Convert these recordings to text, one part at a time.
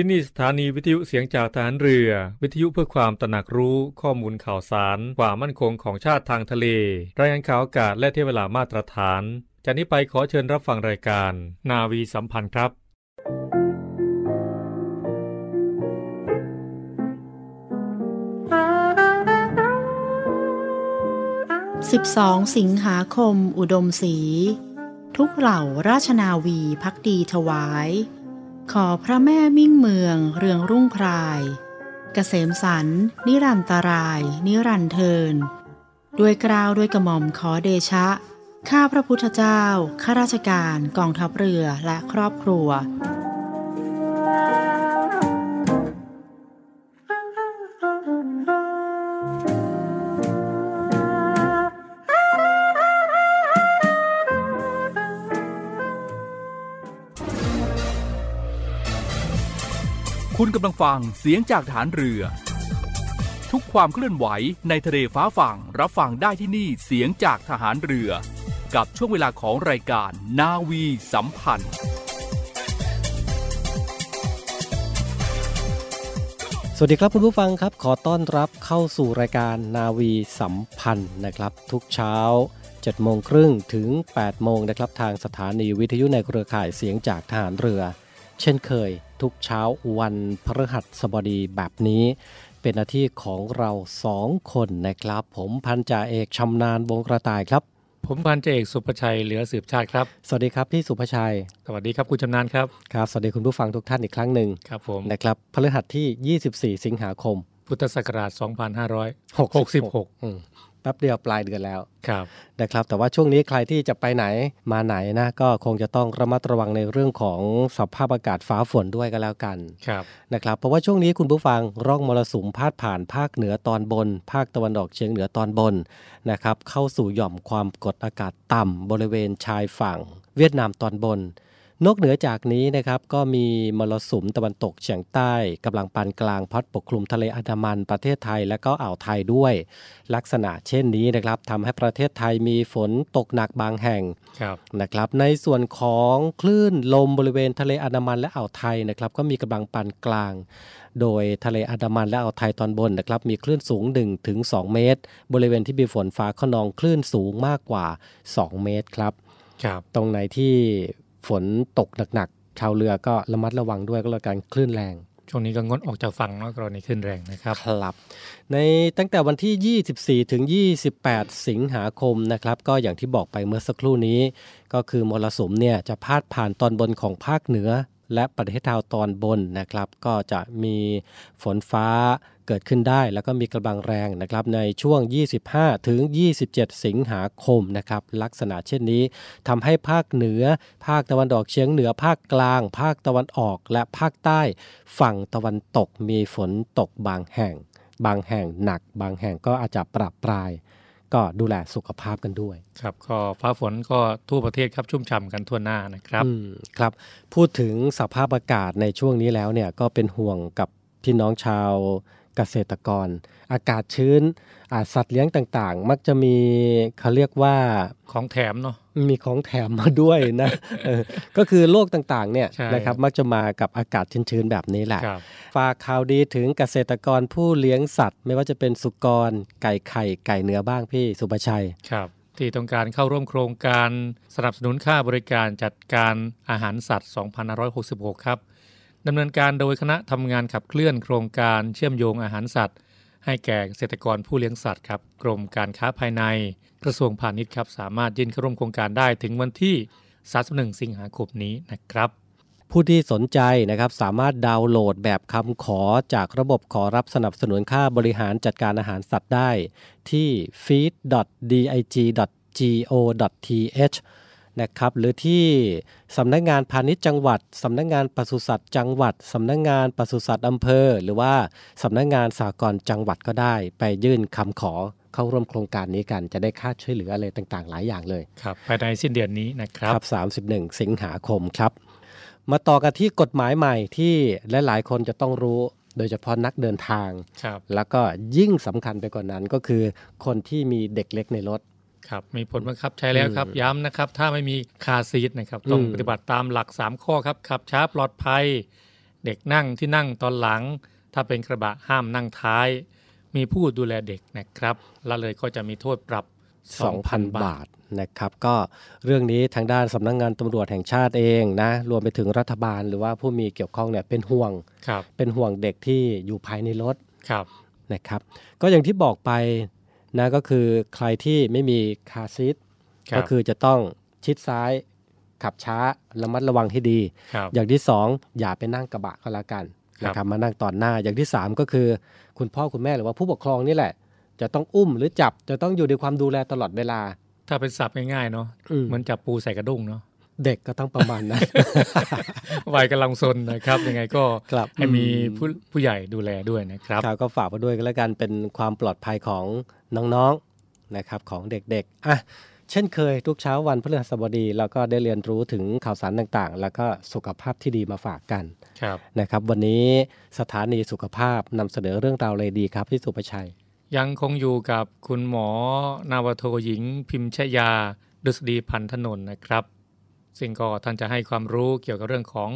ที่นี่สถานีวิทยุเสียงจากฐานเรือ วิทยุเพื่อความตระหนักรู้ข้อมูลข่าวสาร ความมั่นคงของชาติทางทะเล รายงานข่าวอากาศและเทเวลามาตรฐาน จากนี้ไปขอเชิญรับฟังรายการ นาวีสัมพันธ์ครับ12สิงหาคม อุดมศรีทุกเหล่าราชนาวีพักดีถวาย ขอพระแม่มิ่งเมือง เรืองรุ่งพรายเกษมสัน นิรันตราย นิรันเทิน ด้วยกราวด้วยกระหม่อมขอเดชะ ข้าพระพุทธเจ้า ข้าราชการ กองทัพเรือและครอบครัว คุณกำลังฟังเสียงจากฐานเรือ ทุกความเคลื่อนไหวในทะเลฟ้าฝั่งรับฟังได้ที่นี่เสียงจากทหารเรือ กับช่วงเวลาของรายการนาวีสัมพันธ์ สวัสดีครับคุณผู้ฟังครับ ขอต้อนรับเข้าสู่รายการนาวีสัมพันธ์นะครับ ทุกเช้า7โมงครึ่งถึง 8 โมงนะครับทางสถานีวิทยุในเครือข่ายเสียงจากทหารเรือ เช่นเคยทุกเช้าวันพฤหัสบดีแบบนี้ เป็นหน้าที่ของเราสองคนนะครับ ผมพันจ่าเอกชำนาญวงกระต่ายครับ ผมพันเจเอกสุประชัยเหลือสืบชาติครับ สวัสดีครับพี่สุภชัย สวัสดีครับคุณชำนาญครับครับสวัสดีคุณผู้ฟังทุกท่านอีกครั้งหนึ่งครับผมนะครับพฤหัสที่ 24 สิงหาคม พุทธศักราช66 2566อืม แป๊บเดียวปลายเดือนแล้วครับนะครับ แต่ว่าช่วงนี้ใครที่จะไปไหนมาไหนนะก็คงจะต้องระมัดระวังในเรื่องของสภาพอากาศฟ้าฝนด้วยก็แล้วกันครับนะครับ เพราะว่าช่วงนี้คุณผู้ฟังร่องมรสุมพาดผ่านภาคเหนือตอนบน ภาคตะวันออกเฉียงเหนือตอนบนนะครับเข้าสู่หย่อมความกดอากาศต่ำบริเวณชายฝั่ง เวียดนามตอนบน นอกเหนือจากนี้นะครับก็มีมรสุมตะวันตกเฉียงใต้กำลังปานกลางพัดปกคลุมทะเลอันดามันประเทศไทยและก็อ่าวไทยด้วย ลักษณะเช่นนี้นะครับทำให้ประเทศไทยมีฝนตกหนักบางแห่งครับนะครับในส่วนของคลื่นลมบริเวณทะเลอันดามันและอ่าวไทยนะครับก็มีกำลังปานกลาง โดยทะเลอันดามันและอ่าวไทยตอนบนนะครับมีคลื่นสูง1ถึง2เมตร บริเวณที่มีฝนฟ้าขนองคลื่นสูงมากกว่า 2 เมตรครับครับตรงไหนที่ ฝนตกหนักๆชาวเรือก็ระมัดระวังด้วยก็แล้วกันคลื่นแรง ช่วงนี้ก็งดออกจากฝั่งเนาะกรณีขึ้นแรงนะครับครับ ในตั้งแต่วันที่ 24 ถึง 28 สิงหาคมนะครับ ก็อย่างที่บอกไปเมื่อสักครู่นี้ ก็คือมรสุมเนี่ยจะพาดผ่านตอนบนของภาคเหนือและประเทศไทยตอนบนนะครับ ก็จะมีฝนฟ้า เกิดขึ้นได้ แล้วก็มีกำลังแรงนะครับในช่วง 25 ถึง 27 สิงหาคมนะครับลักษณะเช่นนี้ทำให้ภาคเหนือ ภาคตะวันออกเฉียงเหนือภาคกลาง ภาคตะวันออกและภาคใต้ฝั่งตะวันตกมีฝนตกบางแห่ง บางแห่งหนัก บางแห่งก็อาจจะปรับปราย ก็ดูแลสุขภาพกันด้วย ครับก็ฟ้าฝนก็ทั่วประเทศครับชุ่มฉ่ำกันทั่วหน้านะครับอืมครับ พูดถึงสภาพอากาศในช่วงนี้แล้วเนี่ยก็เป็นห่วงกับพี่น้องชาว เกษตรกร อากาศชื้นอาสัตว์เลี้ยงต่างๆ มักจะมีเขาเรียกว่าของแถมเนาะมีของแถมมาด้วยนะเออก็คือโรคต่างๆเนี่ยใช่นะครับมักจะมากับอากาศชื้นๆแบบนี้แหละครับฝากข่าวดีถึงเกษตรกรผู้เลี้ยงสัตว์ ไม่ว่าจะเป็นสุกร ไก่ไข่ไก่เนื้อบ้างพี่สุภชัยครับที่ต้องการเข้าร่วมโครงการสนับสนุนค่าบริการจัดการอาหารสัตว์ 2566 ครับ ดำเนินการโดยคณะทำงานขับเคลื่อนโครงการเชื่อมโยงอาหารสัตว์ ให้แก่เกษตรกรผู้เลี้ยงสัตว์ครับกรมการค้าภายใน กระทรวงพาณิชย์ครับสามารถยื่นเข้าร่วมโครงการได้ถึงวันที่ 31 สิงหาคมนี้นะครับผู้ที่สนใจนะครับสามารถดาวน์โหลดแบบคำขอจากระบบขอรับสนับสนุนค่าบริหารจัดการอาหารสัตว์ได้ ที่ feed.dig.go.th นะครับหรือที่สำนักงานพาณิชย์จังหวัดสำนักงานปศุสัตว์จังหวัดสำนักงานปศุสัตว์อำเภอ หรือว่าสำนักงานสากลจังหวัดก็ได้ ไปยื่นคำขอเข้าร่วมโครงการนี้กันจะได้ค่าช่วยเหลืออะไรต่างๆ หลายอย่างเลยครับภายในสิ้นเดือนนี้นะครับครับ 31 สิงหาคมครับ มาต่อกันที่กฎหมายใหม่ที่หลายๆคนจะต้องรู้โดยเฉพาะนักเดินทางครับแล้วก็ยิ่งสำคัญไปกว่านั้นก็คือคนที่มีเด็กเล็กในรถ ครับมีผลบังคับใช้แล้วครับย้ำนะครับ ถ้าไม่มีคาร์ซีทนะครับต้องอืมปฏิบัติตามหลัก 3 ข้อครับขับช้าปลอดภัย เด็กนั่งที่นั่งตอนหลัง ถ้าเป็นกระบะห้ามนั่งท้าย มีผู้ดูแลเด็กนะครับละเลยก็จะมีโทษปรับ 2,000 บาทนะครับก็เรื่องนี้ทางด้านสำนักงงานตำรวจแห่งชาติเองนะรวมไปถึงรัฐบาลหรือว่าผู้มีเกี่ยวข้องเนี่ยเป็นห่วงครับเป็นห่วงเด็กที่อยู่ภายในรถครับนะครับก็อย่างที่บอกไป นะก็คือใครที่ไม่มีคาร์ซีทครับก็คือจะต้องชิดซ้ายขับช้าระมัดระวังให้ดีครับอย่างที่สองอย่าไปนั่งกระบะก็แล้วกันครับนะครับมานั่งตอนหน้าอย่างที่สามก็คือ คุณพ่อคุณแม่หรือว่าผู้ปกครองนี่แหละ จะต้องอุ้มหรือจับจะต้องอยู่ในความดูแลตลอดเวลา ถ้าเป็นศัพท์ง่ายๆเนาะอืมเหมือนจับปูใส่กระด้งเนาะ เด็กก็ต้องประมาณนั้นวัยกำลังซนนะครับ ยังไงก็ครับให้มีอืมผู้ผู้ใหญ่ดูแลด้วยนะครับครับก็ฝากไว้ด้วยกันแล้วกันเป็นความปลอดภัยของน้องๆนะครับของเด็กๆอะเช่นเคยทุกเช้าวันพฤหัสบดีเราก็ได้เรียนรู้ถึงข่าวสารต่างๆ แล้วก็สุขภาพที่ดีมาฝากกันครับนะครับ วันนี้สถานีสุขภาพนำเสนอเรื่องราวเลยดีครับพี่สุภชัย ยังคงอยู่กับคุณหมอนาวโทหญิง พิมชยา ดุษฎีพันธนนท์นะครับ ซึ่งก็ท่านจะให้ความรู้เกี่ยวกับเรื่องของ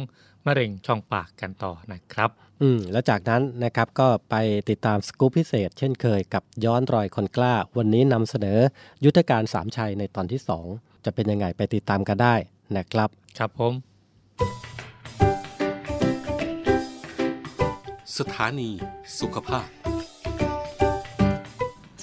มะเร็งช่องปากกันต่อนะครับ อืมแล้วจากนั้นนะครับก็ไปติดตามสกู๊ปพิเศษ เช่นเคยกับย้อนรอยคนกล้า วันนี้นำเสนอยุทธการสามชัยในตอนที่ 2 จะเป็นยังไงไปติดตามกันได้นะครับ ครับผม สถานีสุขภาพ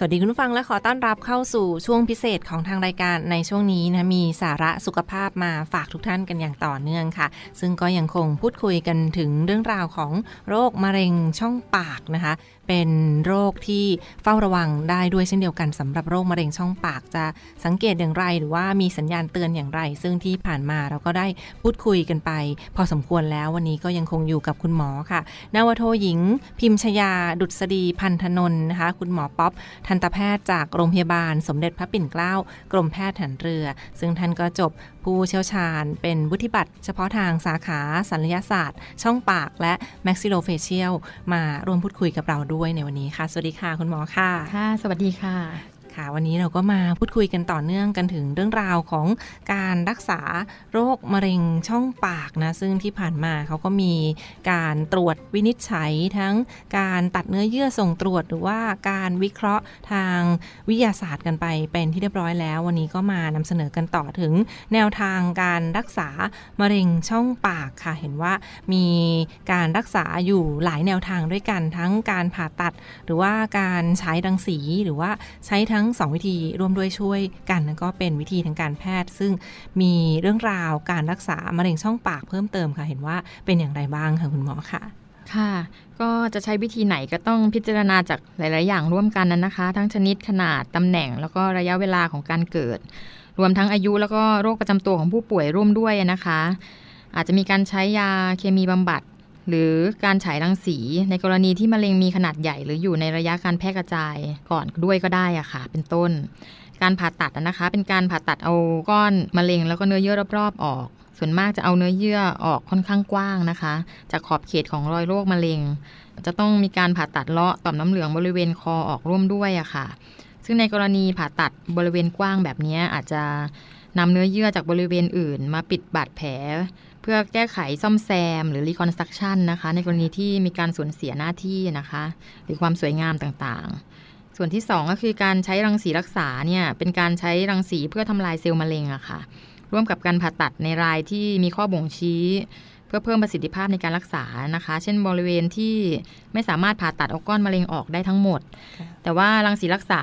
สวัสดีคุณผู้ฟังและขอต้อนรับเข้าสู่ช่วงพิเศษของทางรายการในช่วงนี้นะมีสาระสุขภาพมาฝากทุกท่านกันอย่างต่อเนื่องค่ะ ซึ่งก็ยังคงพูดคุยกันถึงเรื่องราวของโรคมะเร็งช่องปากนะคะ เป็นโรคที่เฝ้าระวังได้ด้วยเช่นเดียวกันสำหรับโรคมะเร็งช่องปากจะสังเกตอย่างไร หรือว่ามีสัญญาณเตือนอย่างไร ซึ่งที่ผ่านมาเราก็ได้พูดคุยกันไป พอสมควรแล้ววันนี้ก็ยังคงอยู่กับคุณหมอค่ะนาวโทหญิง พิมชยาดุษฎีพันธนนท์นะคะ คุณหมอป๊อปทันตแพทย์จากโรงพยาบาลสมเด็จพระปิ่นเกล้ากรมแพทย์ฐานเรือ ซึ่งท่านก็จบผู้เชี่ยวชาญ เป็นวุฒิบัตรเฉพาะทางสาขาศัลยศาสตร์ ช่องปากและแม็กซิโลเฟเชียลมาร่วมพูดคุยกับเราด้วยในวันนี้ค่ะ สวัสดีค่ะคุณหมอค่ะ ค่ะ สวัสดีค่ะ ค่ะวันนี้เราก็มาพูดคุยกันต่อเนื่องกันถึงเรื่องราวของการรักษาโรคมะเร็งช่องปากนะซึ่งที่ผ่านมาเขาก็มีการตรวจวินิจฉัยทั้งการตัดเนื้อเยื่อส่งตรวจ หรือว่าการวิเคราะห์ทางวิทยาศาสตร์กันไปเป็นที่เรียบร้อยแล้ว วันนี้ก็มานำเสนอกันต่อถึงแนวทางการรักษามะเร็งช่องปากค่ะเห็นว่ามีการรักษาอยู่หลายแนวทางด้วยกันทั้งการผ่าตัด หรือว่าการใช้รังสีหรือว่าใช้ทั้ง้ง 2 วิธีร่วมด้วยช่วยกันก็เป็นวิธีทางการแพทย์ ซึ่งมีเรื่องราวการรักษามะเร็งช่องปากเพิ่มเติมค่ะ เห็นว่าเป็นอย่างไรบ้างค่ะคุณหมอค่ะค่ะ ก็จะใช้วิธีไหนก็ต้องพิจารณาจากหลาย ๆ อย่างร่วมกันนั้นนะคะ ทั้งชนิดขนาดตำแหน่ง แล้วก็ระยะเวลาของการเกิด รวมทั้งอายุแล้วก็โรคประจำตัวของผู้ป่วยร่วมด้วยนะคะ อาจจะมีการใช้ยาเคมีบำบัด หรือการฉายรังสี ในกรณีที่มะเร็งมีขนาดใหญ่ หรืออยู่ในระยะการแพร่กระจายก่อนด้วยก็ได้อะค่ะ เป็นต้น การผ่าตัดนะคะ เป็นการผ่าตัดเอาก้อนมะเร็งแล้วก็เนื้อเยื่อรอบๆออก ส่วนมากจะเอาเนื้อเยื่อออกค่อนข้างกว้างนะคะ จากขอบเขตของรอยโรคมะเร็ง จะต้องมีการผ่าตัดเลาะต่อมน้ำเหลืองบริเวณคอออกร่วมด้วยอะค่ะ ซึ่งในกรณีผ่าตัดบริเวณกว้างแบบนี้อาจจะนำเนื้อเยื่อจากบริเวณอื่น มาปิดบาดแผล เพื่อแก้ไขซ่อมแซม หรือ reconstruction นะคะ ในกรณีที่มีการสูญเสียหน้าที่นะคะ หรือความสวยงามต่างๆ ส่วนที่ 2 ก็คือการใช้รังสีรักษาเนี่ยเป็นการใช้รังสีเพื่อทำลายเซลล์มะเร็งอะค่ะ ร่วมกับการผ่าตัดในรายที่มีข้อบ่งชี้ เพื่อเพิ่มประสิทธิภาพในการรักษานะคะ เช่นบริเวณที่ไม่สามารถผ่าตัดเอาก้อนมะเร็งออกได้ทั้งหมด แต่ว่ารังสีรักษา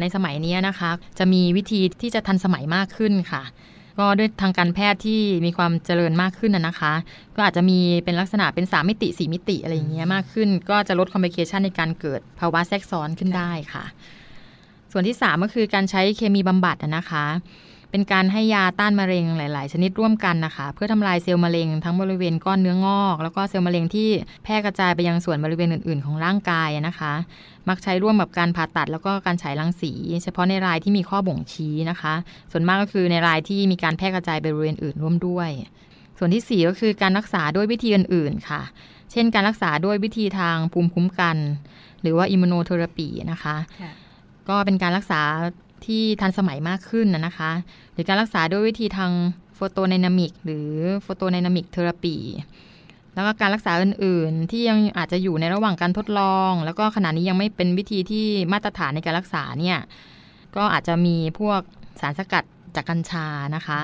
ในสมัยนี้นะคะ จะมีวิธีที่จะทันสมัยมากขึ้นค่ะ ก็ด้วยทางการแพทย์ที่มีความเจริญมากขึ้นนะนะคะ ก็อาจจะมีเป็นลักษณะเป็น 3 มิติ 4 มิติอะไรอย่างเงี้ยมากขึ้น ก็จะลดคอมพลิเคชันในการเกิดภาวะแทรกซ้อนขึ้นได้ค่ะ ส่วนที่ 3 ก็คือการใช้เคมีบำบัดอะนะคะ เป็นการให้ยาต้านมะเร็งหลาย ๆ ชนิดร่วมกันนะคะ เพื่อทำลายเซลล์มะเร็งทั้งบริเวณก้อนเนื้องอก แล้วก็เซลล์มะเร็งที่แพร่กระจายไปยังส่วนบริเวณอื่น ๆ ของร่างกายนะคะ มักใช้ร่วมกับการผ่าตัดแล้วก็การฉายรังสี เฉพาะในรายที่มีข้อบ่งชี้นะคะ ส่วนมากก็คือในรายที่มีการแพร่กระจายไปบริเวณอื่นร่วมด้วย ส่วนที่ 4 ก็คือการรักษาด้วยวิธีอื่น ๆ ค่ะ เช่น การรักษาด้วยวิธีทางภูมิคุ้มกัน หรือว่าอิมมูโนเทอราปีนะคะก็เป็นการรักษา ที่ทันสมัยมากขึ้นนะนะคะ หรือการรักษาด้วยวิธีทางphotodynamic หรือ photodynamic therapy แล้วก็การรักษาอื่น ๆ ที่ยังอาจจะอยู่ในระหว่างการทดลอง แล้วก็ขณะนี้ยังไม่เป็นวิธีที่มาตรฐานในการรักษาเนี่ยก็อาจจะมีพวกสารสกัดจากกัญชานะคะ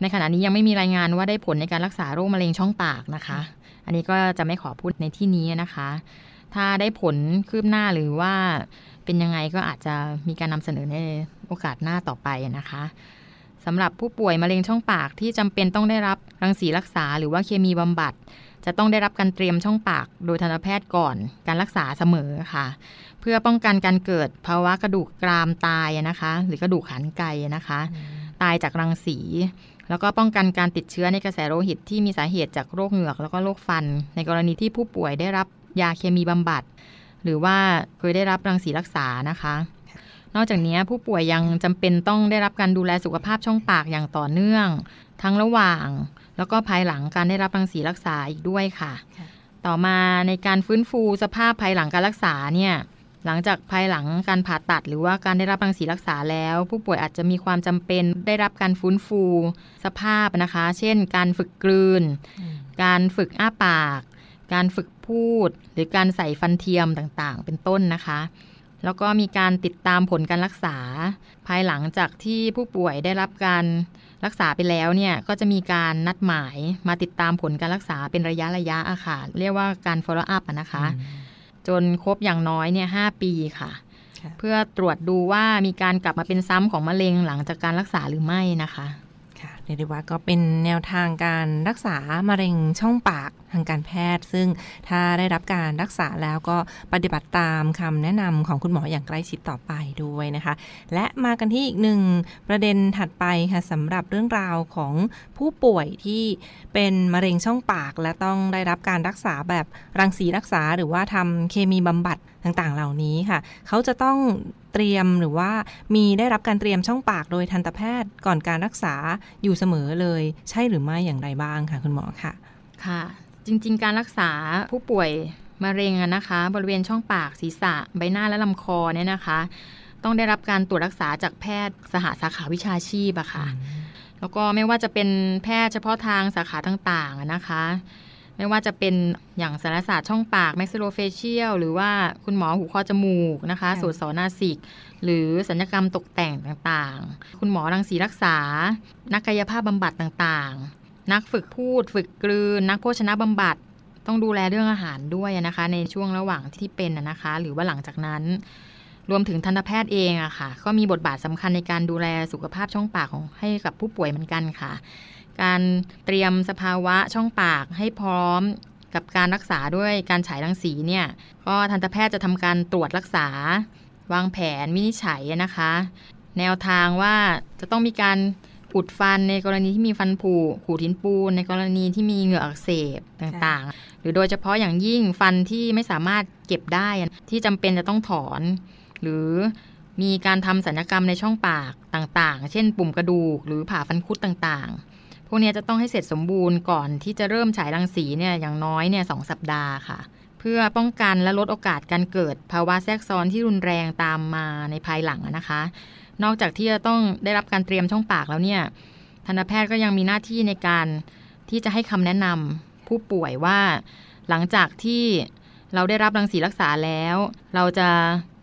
ในขณะนี้ยังไม่มีรายงานว่าได้ผลในการรักษาโรคมะเร็งช่องปากนะคะ อันนี้ก็จะไม่ขอพูดในที่นี้นะคะ ถ้าได้ผลคืบหน้าหรือว่า เป็นยังไงก็อาจจะมีการนำเสนอในโอกาสหน้าต่อไปนะคะสำหรับผู้ป่วยมะเร็งช่องปากที่จำเป็นต้องได้รับรังสีรักษา หรือว่าเคมีบำบัด จะต้องได้รับการเตรียมช่องปาก โดยทันตแพทย์ก่อนการรักษาเสมอค่ะ เพื่อป้องกันการเกิดภาวะกระดูกกรามตายนะคะ หรือกระดูกขานไกนะคะ ตายจากรังสีแล้วก็ป้องกันการติดเชื้อในกระแสโลหิตที่มีสาเหตุจากโรคเหงือกแล้วก็โรคฟัน ในกรณีที่ผู้ป่วยได้รับยาเคมีบำบัด หรือว่าเคยได้รับรังสีรักษานะคะ นอกจากนี้ผู้ป่วยยังจำเป็นต้องได้รับการดูแลสุขภาพช่องปากอย่างต่อเนื่อง ทั้งระหว่าง แล้วก็ภายหลังการได้รับรังสีรักษาอีกด้วยค่ะ ต่อมาในการฟื้นฟูสภาพภายหลังการรักษาเนี่ยหลังจากภายหลังการผ่าตัด หรือว่าการได้รับรังสีรักษาแล้ว ผู้ป่วยอาจจะมีความจำเป็นได้รับการฟื้นฟูสภาพนะคะ เช่น การฝึกกลืน การฝึกอ้าปาก การฝึก พูด หรือการใส่ฟันเทียมต่างๆ เป็นต้นนะคะ แล้วก็มีการติดตามผลการรักษา ภายหลังจากที่ผู้ป่วยได้รับการรักษาไปแล้วเนี่ยก็จะมีการนัดหมายมาติดตามผลการรักษาเป็นระยะระยะอะค่ะ เรียกว่าการ follow up นะคะ จนครบอย่างน้อยเนี่ยหปีค่ะค่ะเพื่อตรวจดูว่ามีการกลับมาเป็นซ้ำของมะเร็งหลังจากการรักษาหรือไม่นะคะค่ะ เรียกได้ว่าก็เป็นแนวทางการรักษามะเร็งช่องปากทางการแพทย์ ซึ่งถ้าได้รับการรักษาแล้วก็ปฏิบัติตามคำแนะนำของคุณหมออย่างใกล้ชิดต่อไปด้วยนะคะ และมากันที่อีกหนึ่งประเด็นถัดไปค่ะสำหรับเรื่องราวของผู้ป่วยที่เป็นมะเร็งช่องปาก และต้องได้รับการรักษาแบบรังสีรักษาหรือว่าทำเคมีบำบัด ต่างๆ เหล่านี้ค่ะ เขาจะต้องเตรียมหรือว่ามีได้รับการเตรียมช่องปากโดยทันตแพทย์ก่อนการรักษาอยู่เสมอเลย ใช่หรือไม่อย่างไรบ้างค่ะ คุณหมอค่ะ ค่ะ จริง ๆ การรักษาผู้ป่วยมะเร็งนะคะ บริเวณช่องปากศีรษะ ใบหน้าและลำคอเนี่ยนะคะ ต้องได้รับการตรวจรักษาจากแพทย์สหสาขาวิชาชีพอะค่ะ แล้วก็ไม่ว่าจะเป็นแพทย์เฉพาะทางสาขาต่างๆนะคะ ไม่ว่าจะเป็นอย่างสารศาสตร์ช่องปาก m a x i l l o f a c i a l หรือว่าคุณหมอหูคอจมูกนะคะค่ะสูตรสอนาสิก หรือสัญญกรรมตกแต่งต่างๆ คุณหมอรังสีรักษา นักกายภาพบำบัดต่างๆ นักฝึกพูด ฝึกกลืน นักโภชนะบำบัด ต้องดูแลเรื่องอาหารด้วยนะคะ ในช่วงระหว่างที่เป็นอะนะคะ หรือว่าหลังจากนั้น รวมถึงทันตแพทย์เองอะค่ะ ก็มีบทบาทสำคัญในการดูแลสุขภาพช่องปากของให้กับผู้ป่วยเหมือนกันค่ะ การเตรียมสภาวะช่องปากให้พร้อมกับการรักษาด้วยการฉายรังสีเนี่ย ก็ทันตแพทย์จะทำการตรวจรักษา วางแผนวินิจฉัยนะคะ แนวทางว่าจะต้องมีการอุดฟันในกรณีที่มีฟันผุขูดหินปูนในกรณีที่มีเหงื่ออักเสบต่างๆ หรือโดยเฉพาะอย่างยิ่งฟันที่ไม่สามารถเก็บได้ที่จำเป็นจะต้องถอน หรือมีการทำสัญญกรรมในช่องปากต่างๆ เช่นปุ่มกระดูก หรือผ่าฟันคุดต่างๆ พวกนี้จะต้องให้เสร็จสมบูรณ์ก่อนที่จะเริ่มฉายรังสีเนี่ยอย่างน้อยเนี่ยสองสัปดาห์ค่ะ เพื่อป้องกันและลดโอกาสการเกิด ภาวะแทรกซ้อนที่รุนแรงตามมาในภายหลังนะคะ นอกจากที่จะต้องได้รับการเตรียมช่องปากแล้วเนี่ยทันตแพทย์ก็ยังมีหน้าที่ในการที่จะให้คำแนะนำผู้ป่วยว่า หลังจากที่เราได้รับรังสีรักษาแล้ว เราจะ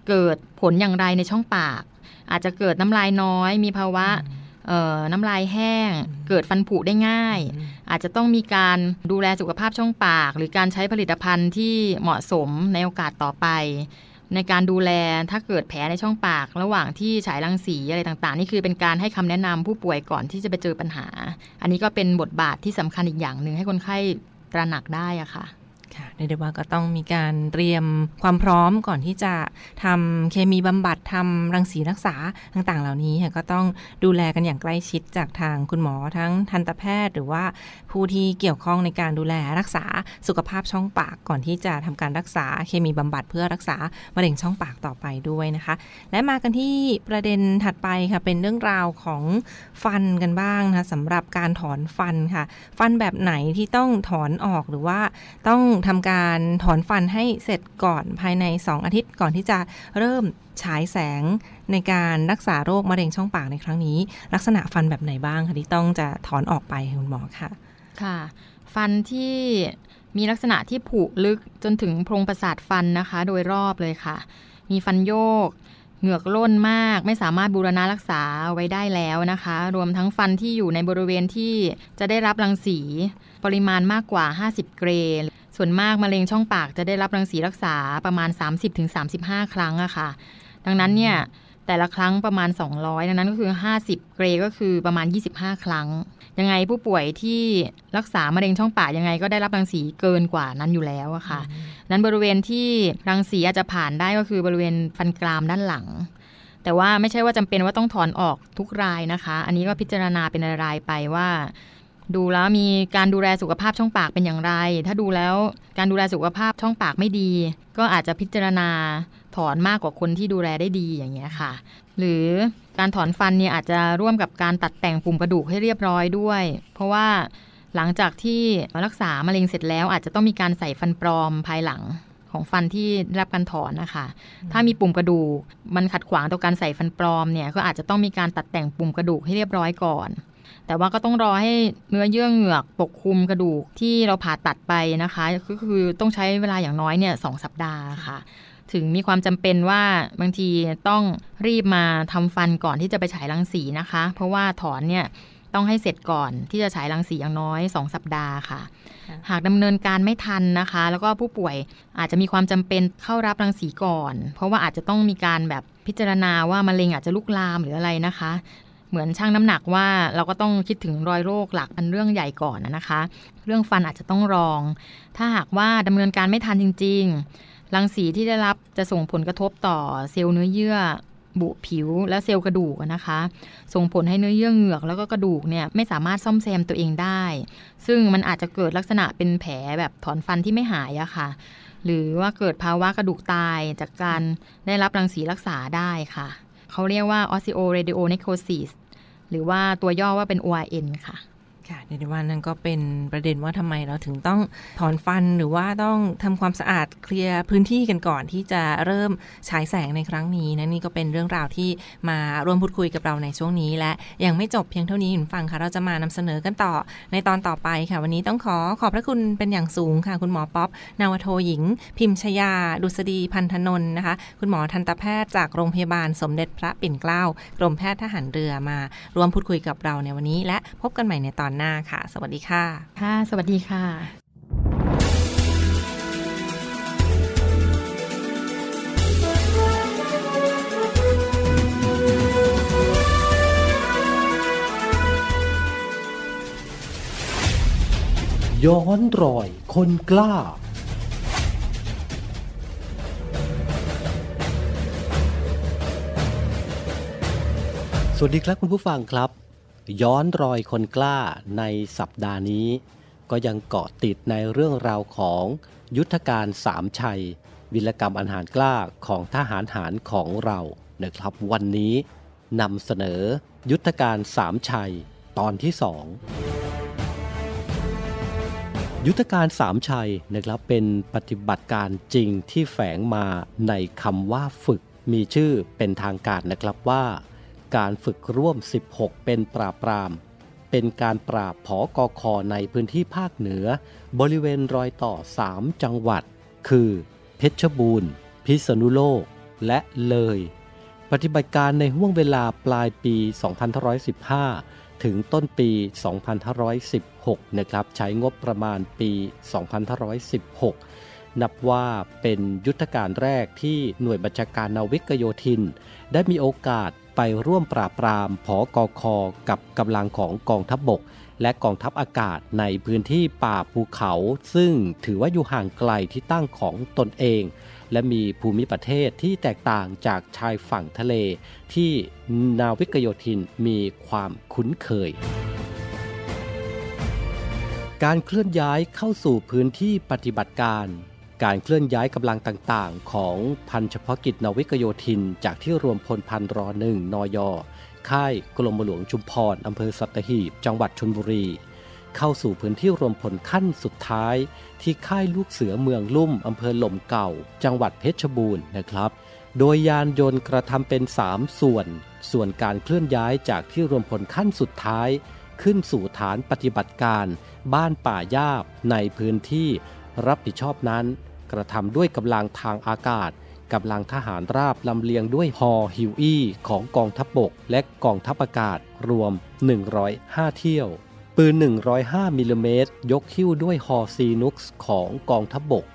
เกิดผลอย่างไรในช่องปาก อาจจะเกิดน้ำลายน้อย มีภาวะ น้ำลายแห้ง เกิดฟันผุได้ง่าย อาจจะต้องมีการดูแลสุขภาพช่องปาก หรือการใช้ผลิตภัณฑ์ที่เหมาะสมในโอกาสต่อไป ในการดูแลถ้าเกิดแผลในช่องปาก ระหว่างที่ฉายรังสีอะไรต่างๆ นี่คือเป็นการให้คำแนะนำผู้ป่วยก่อนที่จะไปเจอปัญหา อันนี้ก็เป็นบทบาทที่สำคัญอีกอย่างหนึ่งให้คนไข้ตระหนักได้อะค่ะค่ะ เรียกได้ว่าก็ต้องมีการเตรียมความพร้อมก่อนที่จะทำเคมีบำบัดทำรังสีรักษาต่างๆ เหล่านี้ก็ต้องดูแลกันอย่างใกล้ชิดจากทางคุณหมอทั้งทันตแพทย์ หรือว่าผู้ที่เกี่ยวข้องในการดูแลรักษาสุขภาพช่องปากก่อนที่จะทำการรักษาเคมีบำบัดเพื่อรักษามะเร็งช่องปากต่อไปด้วยนะคะ และมากันที่ประเด็นถัดไปค่ะเป็นเรื่องราวของฟันกันบ้างนะคะสำหรับการถอนฟันค่ะ ฟันแบบไหนที่ต้องถอนออกหรือว่าต้องทำการถอนฟันให้เสร็จก่อนภายใน 2 อาทิตย์ก่อนที่จะเริ่มฉายแสงในการรักษาโรคมะเร็งช่องปากในครั้งนี้ ลักษณะฟันแบบไหนบ้างคะที่ต้องจะถอนออกไปคุณหมอค่ะ ค่ะ ฟันที่มีลักษณะที่ผุลึกจนถึงโพรงประสาทฟันนะคะ โดยรอบเลยค่ะ มีฟันโยก เหงือกล้นมาก ไม่สามารถบูรณารักษาไว้ได้แล้วนะคะ รวมทั้งฟันที่อยู่ในบริเวณที่จะได้รับรังสี ปริมาณมากกว่า 50 เกร ส่วนมากมะเร็งช่องปากจะได้รับรังสีรักษาประมาณ 30-35 ครั้งอะค่ะ ดังนั้นเนี่ยแต่ละครั้งประมาณ 200 ดังนั้นก็คือ 50 เกรก็คือประมาณ 25 ครั้ง ยังไงผู้ป่วยที่รักษามะเร็งช่องปากยังไงก็ได้รับรังสีเกินกว่านั้นอยู่แล้วอะค่ะ นั้นบริเวณที่รังสีอาจจะผ่านได้ก็คือบริเวณฟันกรามด้านหลัง แต่ว่าไม่ใช่ว่าจำเป็นว่าต้องถอนออกทุกรายนะคะ อันนี้ก็พิจารณาเป็นรายไปว่า ดูแล้วมีการดูแลสุขภาพช่องปากเป็นอย่างไร ถ้าดูแล้วการดูแลสุขภาพช่องปากไม่ดี ก็อาจจะพิจารณาถอนมากกว่าคนที่ดูแลได้ดีอย่างเงี้ยค่ะ หรือการถอนฟันเนี่ยอาจจะร่วมกับการตัดแต่งปุ่มกระดูกให้เรียบร้อยด้วย เพราะว่าหลังจากที่รักษามะเร็งเสร็จแล้ว อาจจะต้องมีการใส่ฟันปลอมภายหลังของฟันที่ได้รับการถอนนะคะ ถ้ามีปุ่มกระดูก มันขัดขวางต่อการใส่ฟันปลอมเนี่ยก็อาจจะต้องมีการตัดแต่งปุ่มกระดูกให้เรียบร้อยก่อน แต่ว่าก็ต้องรอให้เนื้อเยื่อเหงือกปกคลุมกระดูกที่เราผ่าตัดไปนะคะ ก็คือต้องใช้เวลาอย่างน้อยเนี่ยสสัปดาห์ค่ะ ถึงมีความจำเป็นว่าบางทีต้องรีบมาทำฟันก่อนที่จะไปฉายรังสีนะคะ เพราะว่าถอนเนี่ยต้องให้เสร็จก่อนที่จะฉายรังสีอย่างน้อย 2 สัปดาห์ค่ะ หากดำเนินการไม่ทันนะคะ แล้วก็ผู้ป่วยอาจจะมีความจำเป็นเข้ารับรังสีก่อน เพราะว่าอาจจะต้องมีการแบบพิจารณาว่ามะเร็งอาจจะลุกลามหรืออะไรนะคะ เหมือนช่างน้ำหนักว่าเราก็ต้องคิดถึงรอยโรคหลักเป็นเรื่องใหญ่ก่อนนะคะ เรื่องฟันอาจจะต้องรอง ถ้าหากว่าดำเนินการไม่ทันจริง ๆ รังสีที่ได้รับจะส่งผลกระทบต่อเซลล์เนื้อเยื่อบุผิวและเซลล์กระดูกนะคะ ส่งผลให้เนื้อเยื่อเหงือกแล้วก็กระดูกเนี่ยไม่สามารถซ่อมแซมตัวเองได้ ซึ่งมันอาจจะเกิดลักษณะเป็นแผลแบบถอนฟันที่ไม่หายอะค่ะ หรือว่าเกิดภาวะกระดูกตายจากการได้รับรังสีรักษาได้ค่ะ เขาเรียกว่า osteoradionecrosis หรือว่าตัวย่อว่าเป็น ORN ค่ะ ค่ะในวันนั้นก็เป็นประเด็นว่าทำไมเราถึงต้องถอนฟันหรือว่าต้องทำความสะอาดเคลียร์พื้นที่กันก่อนที่จะเริ่มฉายแสงในครั้งนี้นะนี่ก็เป็นเรื่องราวที่มาร่วมพูดคุยกับเราในช่วงนี้ และยังไม่จบเพียงเท่านี้คุณฟังค่ะ เราจะมานำเสนอกันต่อในตอนต่อไปค่ะ วันนี้ต้องขอขอบพระคุณเป็นอย่างสูงค่ะ คุณหมอป๊อปนาวโทหญิง พิมชยา ดุษฎีพันธนนท์นะคะ คุณหมอทันตแพทย์จากโรงพยาบาลสมเด็จพระปิ่นเกล้ากรมแพทย์ทหารเรือมาร่วมพูดคุยกับเราในวันนี้ และพบกันใหม่ในตอนหน้าค่ะ สวัสดีค่ะ ค่ะ สวัสดีค่ะย้อนรอยคนกล้า สวัสดีครับคุณผู้ฟังครับ ย้อนรอยคนกล้าในสัปดาห์นี้ ก็ยังเกาะติดในเรื่องราวของยุทธการสามชัย วิลกรรมอันหารกล้าของทหารหารของเรานะครับ วันนี้นำเสนอยุทธการสามชัยตอนที่สองยุทธการสามชัยนะครับเป็นปฏิบัติการจริงที่แฝงมาในคำว่าฝึกมีชื่อเป็นทางการนะครับว่า การฝึกร่วม 16 เป็นปราบปราม เป็นการปราบผอกอคอในพื้นที่ภาคเหนือ บริเวณรอยต่อ 3 จังหวัด คือ เพชรบูรณ์ พิษณุโลก และเลย ปฏิบัติการในห่วงเวลาปลายปี 2515 ถึงต้นปี 2516 นะครับ ใช้งบประมาณปี 2516นับว่าเป็นยุทธการแรกที่หน่วยบัญชาการนาวิกโยธิน ได้มีโอกาส ไปร่วมปราบปรามผอกอคอกับกำลังของกองทัพบบก และกองทัพอากาศในพื้นที่ป่าภูเขา ซึ่งถือว่าอยู่ห่างไกลที่ตั้งของตนเอง และมีภูมิประเทศที่แตกต่างจากชายฝั่งทะเล ที่นาวิกโยธินมีความคุ้นเคยการเคลื่อนย้ายเข้าสู่พื้นที่ปฏิบัติการ การเคลื่อนย้ายกำลังต่างๆ ของพันเฉพาะกิจนาวิกโยธิน จากที่รวมพลพันรอหนึ่งนอยค่ายกรมหลวงชุมพรอำเภอสัตหีบ จังหวัดชนบุรี เข้าสู่พื้นที่รวมพลขั้นสุดท้าย ที่ค่ายลูกเสือเมืองลุ่มอำเภอหล่มเก่า จังหวัดเพชรบูรณ์นะครับ โดยยานยนต์กระทำเป็น 3 ส่วน ส่วนการเคลื่อนย้ายจากที่รวมพลขั้นสุดท้าย ขึ้นสู่ฐานปฏิบัติการ บ้านป่าญาบในพื้นที่ รับผิดชอบนั้น กระทำด้วยกำลังทางอากาศกำลังทหารราบลำเลียงด้วยฮอฮิวอี้ของกองทัพบกและกองทัพอากาศรวม 105 เที่ยว ปืน 105มิลลิเมตรยกคิ้วด้วยฮอซีนุกส์ของกองทัพบก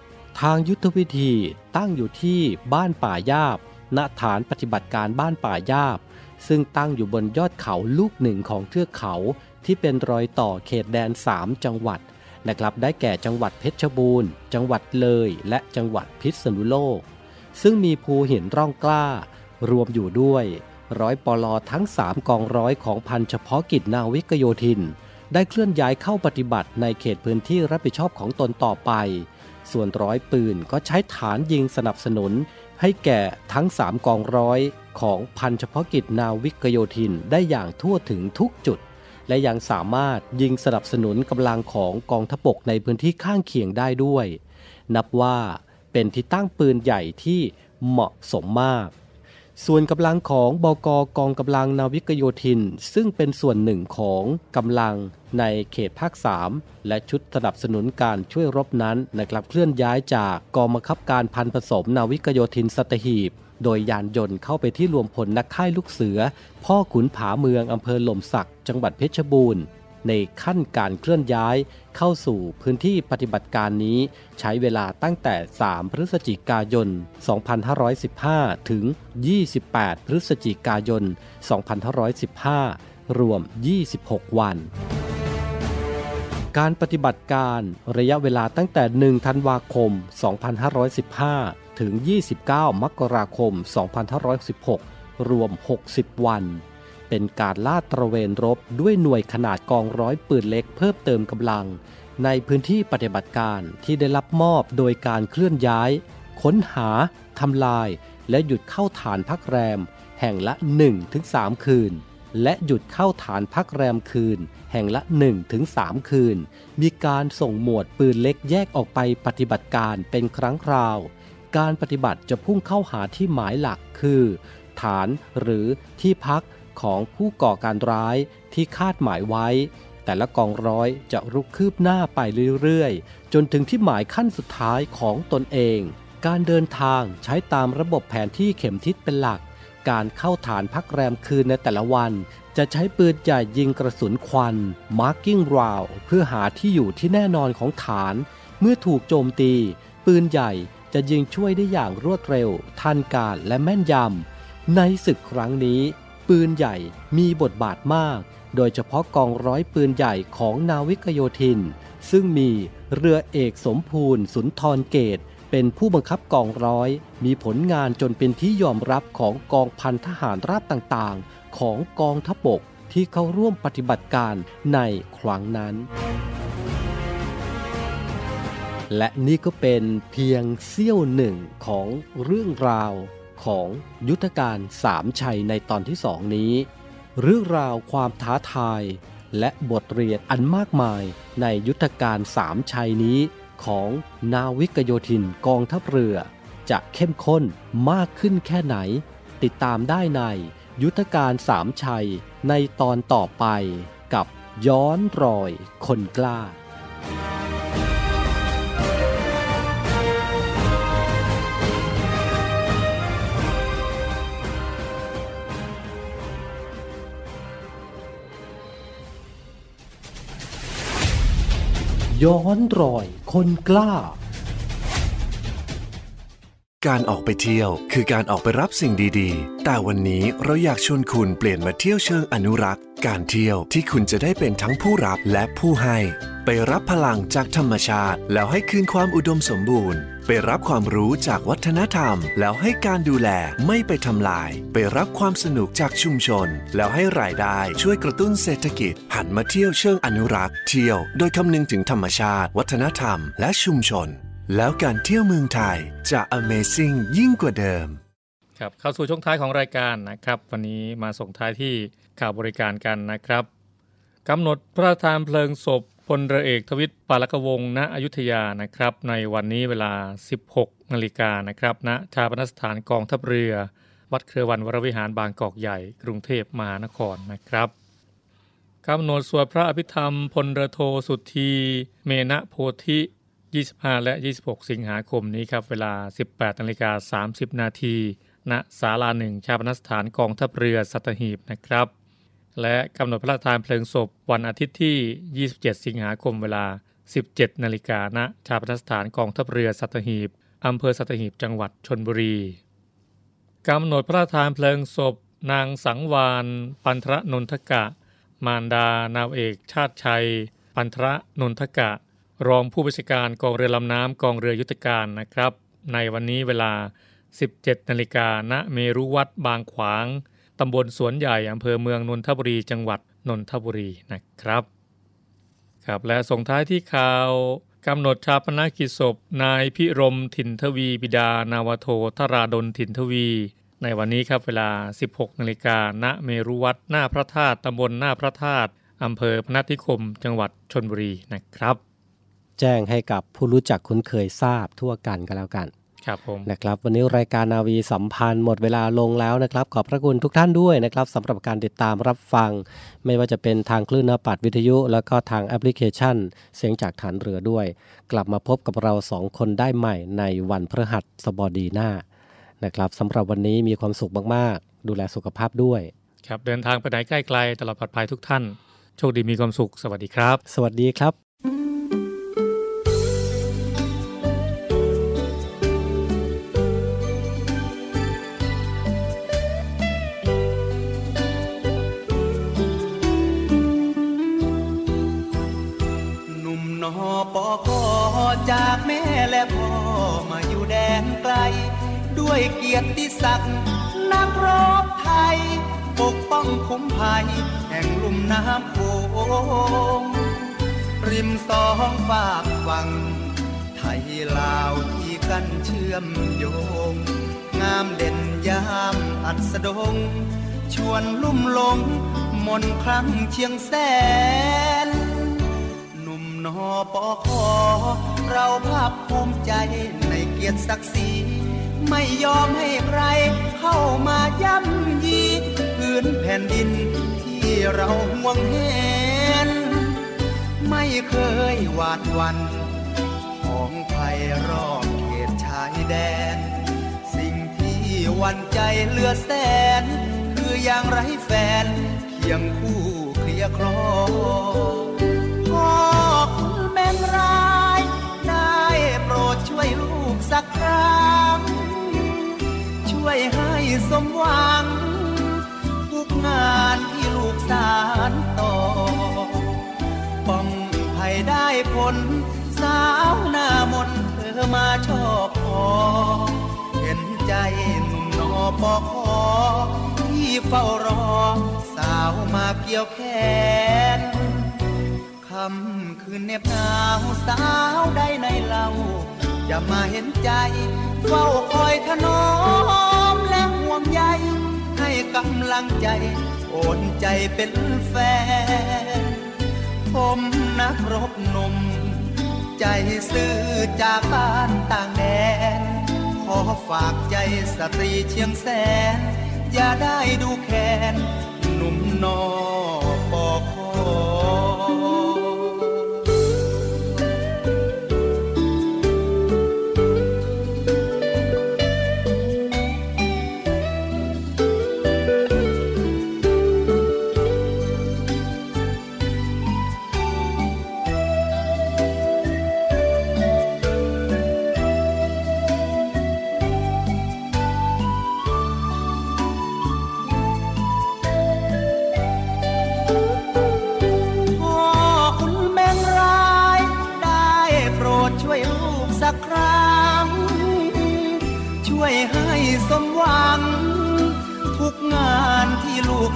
ทางยุทธวิธีตั้งอยู่ที่บ้านป่าญาบ ณฐานปฏิบัติการบ้านป่าญาบ ซึ่งตั้งอยู่บนยอดเขาลูกหนึ่งของเทือกเขาที่เป็นรอยต่อเขตแดน 3 จังหวัด นะครับได้แก่จังหวัดเพชรบูรณ์ จังหวัดเลย และจังหวัดพิษณุโลก ซึ่งมีภูหินร่องกล้า รวมอยู่ด้วย ร้อยปลอทั้ง 3 กองร้อยของพันเฉพาะกิจนาวิกโยธิน ได้เคลื่อนย้ายเข้าปฏิบัติในเขตพื้นที่รับผิดชอบของตนต่อไป ส่วนร้อยปืนก็ใช้ฐานยิงสนับสนุน ให้แก่ทั้ง 3 กองร้อยของพันเฉพาะกิจนาวิกโยธินได้อย่างทั่วถึงทุกจุด และยังสามารถยิงสนับสนุนกำลังของกองทพบกในพื้นที่ข้างเคียงได้ด้วย นับว่าเป็นที่ตั้งปืนใหญ่ที่เหมาะสมมาก ส่วนกำลังของบกกองกำลังนาวิกโยธิน ซึ่งเป็นส่วนหนึ่งของกำลังในเขตภาค 3 และชุดสนับสนุนการช่วยรบนั้นนะครับเคลื่อนย้ายจากกองบังคับการพันผสมนาวิกโยธินสัตหีบ โดยยานยนต์เข้าไปที่รวมพลนักค่ายลูกเสือ พ่อขุนผาเมืองอำเภอหล่มสัก จังหวัดเพชรบูรณ์ ในขั้นการเคลื่อนย้าย เข้าสู่พื้นที่ปฏิบัติการนี้ ใช้เวลาตั้งแต่ 3 พฤศจิกายน 2515 ถึง 28 พฤศจิกายน 2515 รวม 26 วันการปฏิบัติการระยะเวลาตั้งแต่ 1 ธันวาคม 2515 ถึง 29 มกราคม 2516รวม 60 วัน เป็นการลาดตระเวนรบด้วยหน่วยขนาดกองร้อยปืนเล็กเพิ่มเติมกำลัง ในพื้นที่ปฏิบัติการที่ได้รับมอบโดยการเคลื่อนย้าย ค้นหา ทำลาย และหยุดเข้าฐานพักแรม แห่งละ 1-3 คืนและหยุดเข้าฐานพักแรมคืน แห่งละ 1-3 คืน มีการส่งหมวดปืนเล็กแยกออกไปปฏิบัติการเป็นครั้งคราว การปฏิบัติจะพุ่งเข้าหาที่หมายหลักคือ ฐานหรือที่พักของผู้ก่อการร้ายที่คาดหมายไว้ แต่ละกองร้อยจะรุกคืบหน้าไปเรื่อยๆ จนถึงที่หมายขั้นสุดท้ายของตนเอง การเดินทางใช้ตามระบบแผนที่เข็มทิศเป็นหลัก การเข้าฐานพักแรมคืนในแต่ละวัน จะใช้ปืนใหญ่ยิงกระสุนควัน marking round เพื่อหาที่อยู่ที่แน่นอนของฐาน เมื่อถูกโจมตี ปืนใหญ่ จะยิงช่วยได้อย่างรวดเร็ว ทันการและแม่นยำ ในศึกครั้งนี้ ปืนใหญ่มีบทบาทมาก โดยเฉพาะกองร้อยปืนใหญ่ของนาวิกโยธิน ซึ่งมีเรือเอกสมภูลสุนทรเกต เป็นผู้บังคับกองร้อย มีผลงานจนเป็นที่ยอมรับของกองพันทหารราบต่างๆ ของกองทัพบกที่เข้าร่วมปฏิบัติการในครั้งนั้น และนี่ก็เป็นเพียงเสี้ยวหนึ่งของเรื่องราวของยุทธการสามชัยในตอนที่สองนี้ เรื่องราวความท้าทาย และบทเรียนอันมากมายในยุทธการสามชัยนี้ ของนาวิกโยธินกองทัพเรือ จะเข้มข้นมากขึ้นแค่ไหน ติดตามได้ในยุทธการสามชัยในตอนต่อไปกับย้อนรอยคนกล้า ย้อนรอย คนกล้า การออกไปเที่ยวคือการออกไปรับสิ่งดีๆ แต่วันนี้เราอยากชวนคุณเปลี่ยนมาเที่ยวเชิงอนุรักษ์ การเที่ยวที่คุณจะได้เป็นทั้งผู้รับและผู้ให้ ไปรับพลังจากธรรมชาติ แล้วให้คืนความอุดมสมบูรณ์ ไปรับความรู้จากวัฒนธรรม แล้วให้การดูแลไม่ไปทำลาย ไปรับความสนุกจากชุมชน แล้วให้รายได้ช่วยกระตุ้นเศรษฐกิจ หันมาเที่ยวเชิงอนุรักษ์ เที่ยว โดยคำนึงถึงธรรมชาติ วัฒนธรรม และชุมชน แล้วการเที่ยวเมืองไทยจะ Amazing ยิ่งกว่าเดิมครับเข้าสู่ช่วงท้ายของรายการนะครับ วันนี้มาส่งท้ายที่ ข่าวบริการกันนะครับกำหนดพระราชทานเพลิงศพพลเรือเอกทวิตปาลกวงศ์ณอยุธยานะครับ ในวันนี้เวลา 16นาฬิกานะครับณชาปนสถานกองทัพเรือ วัดเครือวันวรวิหารบางกอกใหญ่ กรุงเทพมหานครนะครับกำหนดสวดพระอภิธรรมพลระโทสุทธี เมนะโพธิ 25 และ 26 สิงหาคมนี้ครับ เวลา 18นาฬิกา30 นาทีณศาลาหนึ่งชาปนสถานกองทัพเรือสัตหีบนะครับ และกำหนดพระราชทานเพลิงศพวันอาทิตย์ที่ 27 สิงหาคมเวลา 17 นาฬิกาณชาปนสถานกองทัพเรือสัตหีบอำเภอสัตหีบจังหวัดชนบุรีกำหนดพระราชทานเพลิงศพ นางสังวานปันทรนนทกะ มารดานาวเอกชาติชัย ปันทรนนทกะ รองผู้บัญชาการกองเรือลำน้ำกองเรือยุทธการนะครับ ในวันนี้เวลา 17 นาฬิกาณเมรุวัดบางขวาง ตำบลสวนใหญ่อำเภอเมืองนนทบุรีจังหวัดนนทบุรีนะครับครับและส่งท้ายที่ข่าวกำหนดชาปนกิจศพ นายพิรมถิ่นทวีบิดานาวโทธราดลถิ่นทวี ในวันนี้ครับเวลา 16นาฬิกาณเมรุวัดหน้าพระธาตุตำบลหน้าพระธาตุอำเภอพนัสนิคม จังหวัดชนบุรีนะครับ แจ้งให้กับผู้รู้จักคุ้นเคยทราบทั่วกันก็แล้วกัน ครับผมนะครับวันนี้รายการนาวีสัมพันธ์หมดเวลาลงแล้วนะครับ ขอบพระคุณทุกท่านด้วยนะครับสำหรับการติดตามรับฟัง ไม่ว่าจะเป็นทางคลื่นนปัดวิทยุ แล้วก็ทางแอปพลิเคชัน เสียงจากฐานเรือด้วย กลับมาพบกับเราสองคนได้ใหม่ในวันพฤหัสบดีหน้านะครับสำหรับวันนี้มีความสุขมากๆ ดูแลสุขภาพด้วย ครับเดินทางไปไหนใกล้ไกลตลอดปลอดภัยทุกท่าน โชคดีมีความสุขสวัสดีครับ สวัสดีครับ ด้วยเกียรติศักดิ์นักรบไทย ปกป้องคุ้มภัย แห่งลุ่มน้ำโขงริมสองฝากฝั่ง ไทยลาวที่กันเชื่อมโยง งามเด่นยามอัสดง ชวนลุ่มหลง มนครั้งเชียงแสน หนุ่มนอปอคอเราภาคภูมิใจในเกียรติศักดิ์ศรี ไม่ยอมให้ใครเข้ามาย่ำยีพื้นแผ่นดินที่เราห่วงเห็นไม่เคยหวาดวัน ของภัยรอบเขตชายแดน สิ่งที่วันใจเลือแสน คืออย่างไรแฟนเคียงคู่เคลียร์คลอพ่อคุณแม่ร้าย ได้โปรดช่วยลูกสักครั้ง วยให้สมหวัง ทุกงานที่ลูกสารต่อป้องภัยได้ผล สาวหน้ามนเธอมาชอบพอ เห็นใจหนุ่มนอปอคอที่เฝ้ารอ สาวมาเกี่ยวแขนคำคืนเน็บหนาวสาวใดในเราอย่ามาเห็นใจ เฝ้าคอยถนอมและห่วงใย ให้กำลังใจ โอนใจเป็นแฟน ผมนักรบหนุ่ม ใจซื่อจากบ้านต่างแดน ขอฝากใจสตรีเชียงแสน อย่าได้ดูแค้นหนุ่มนอปอคอ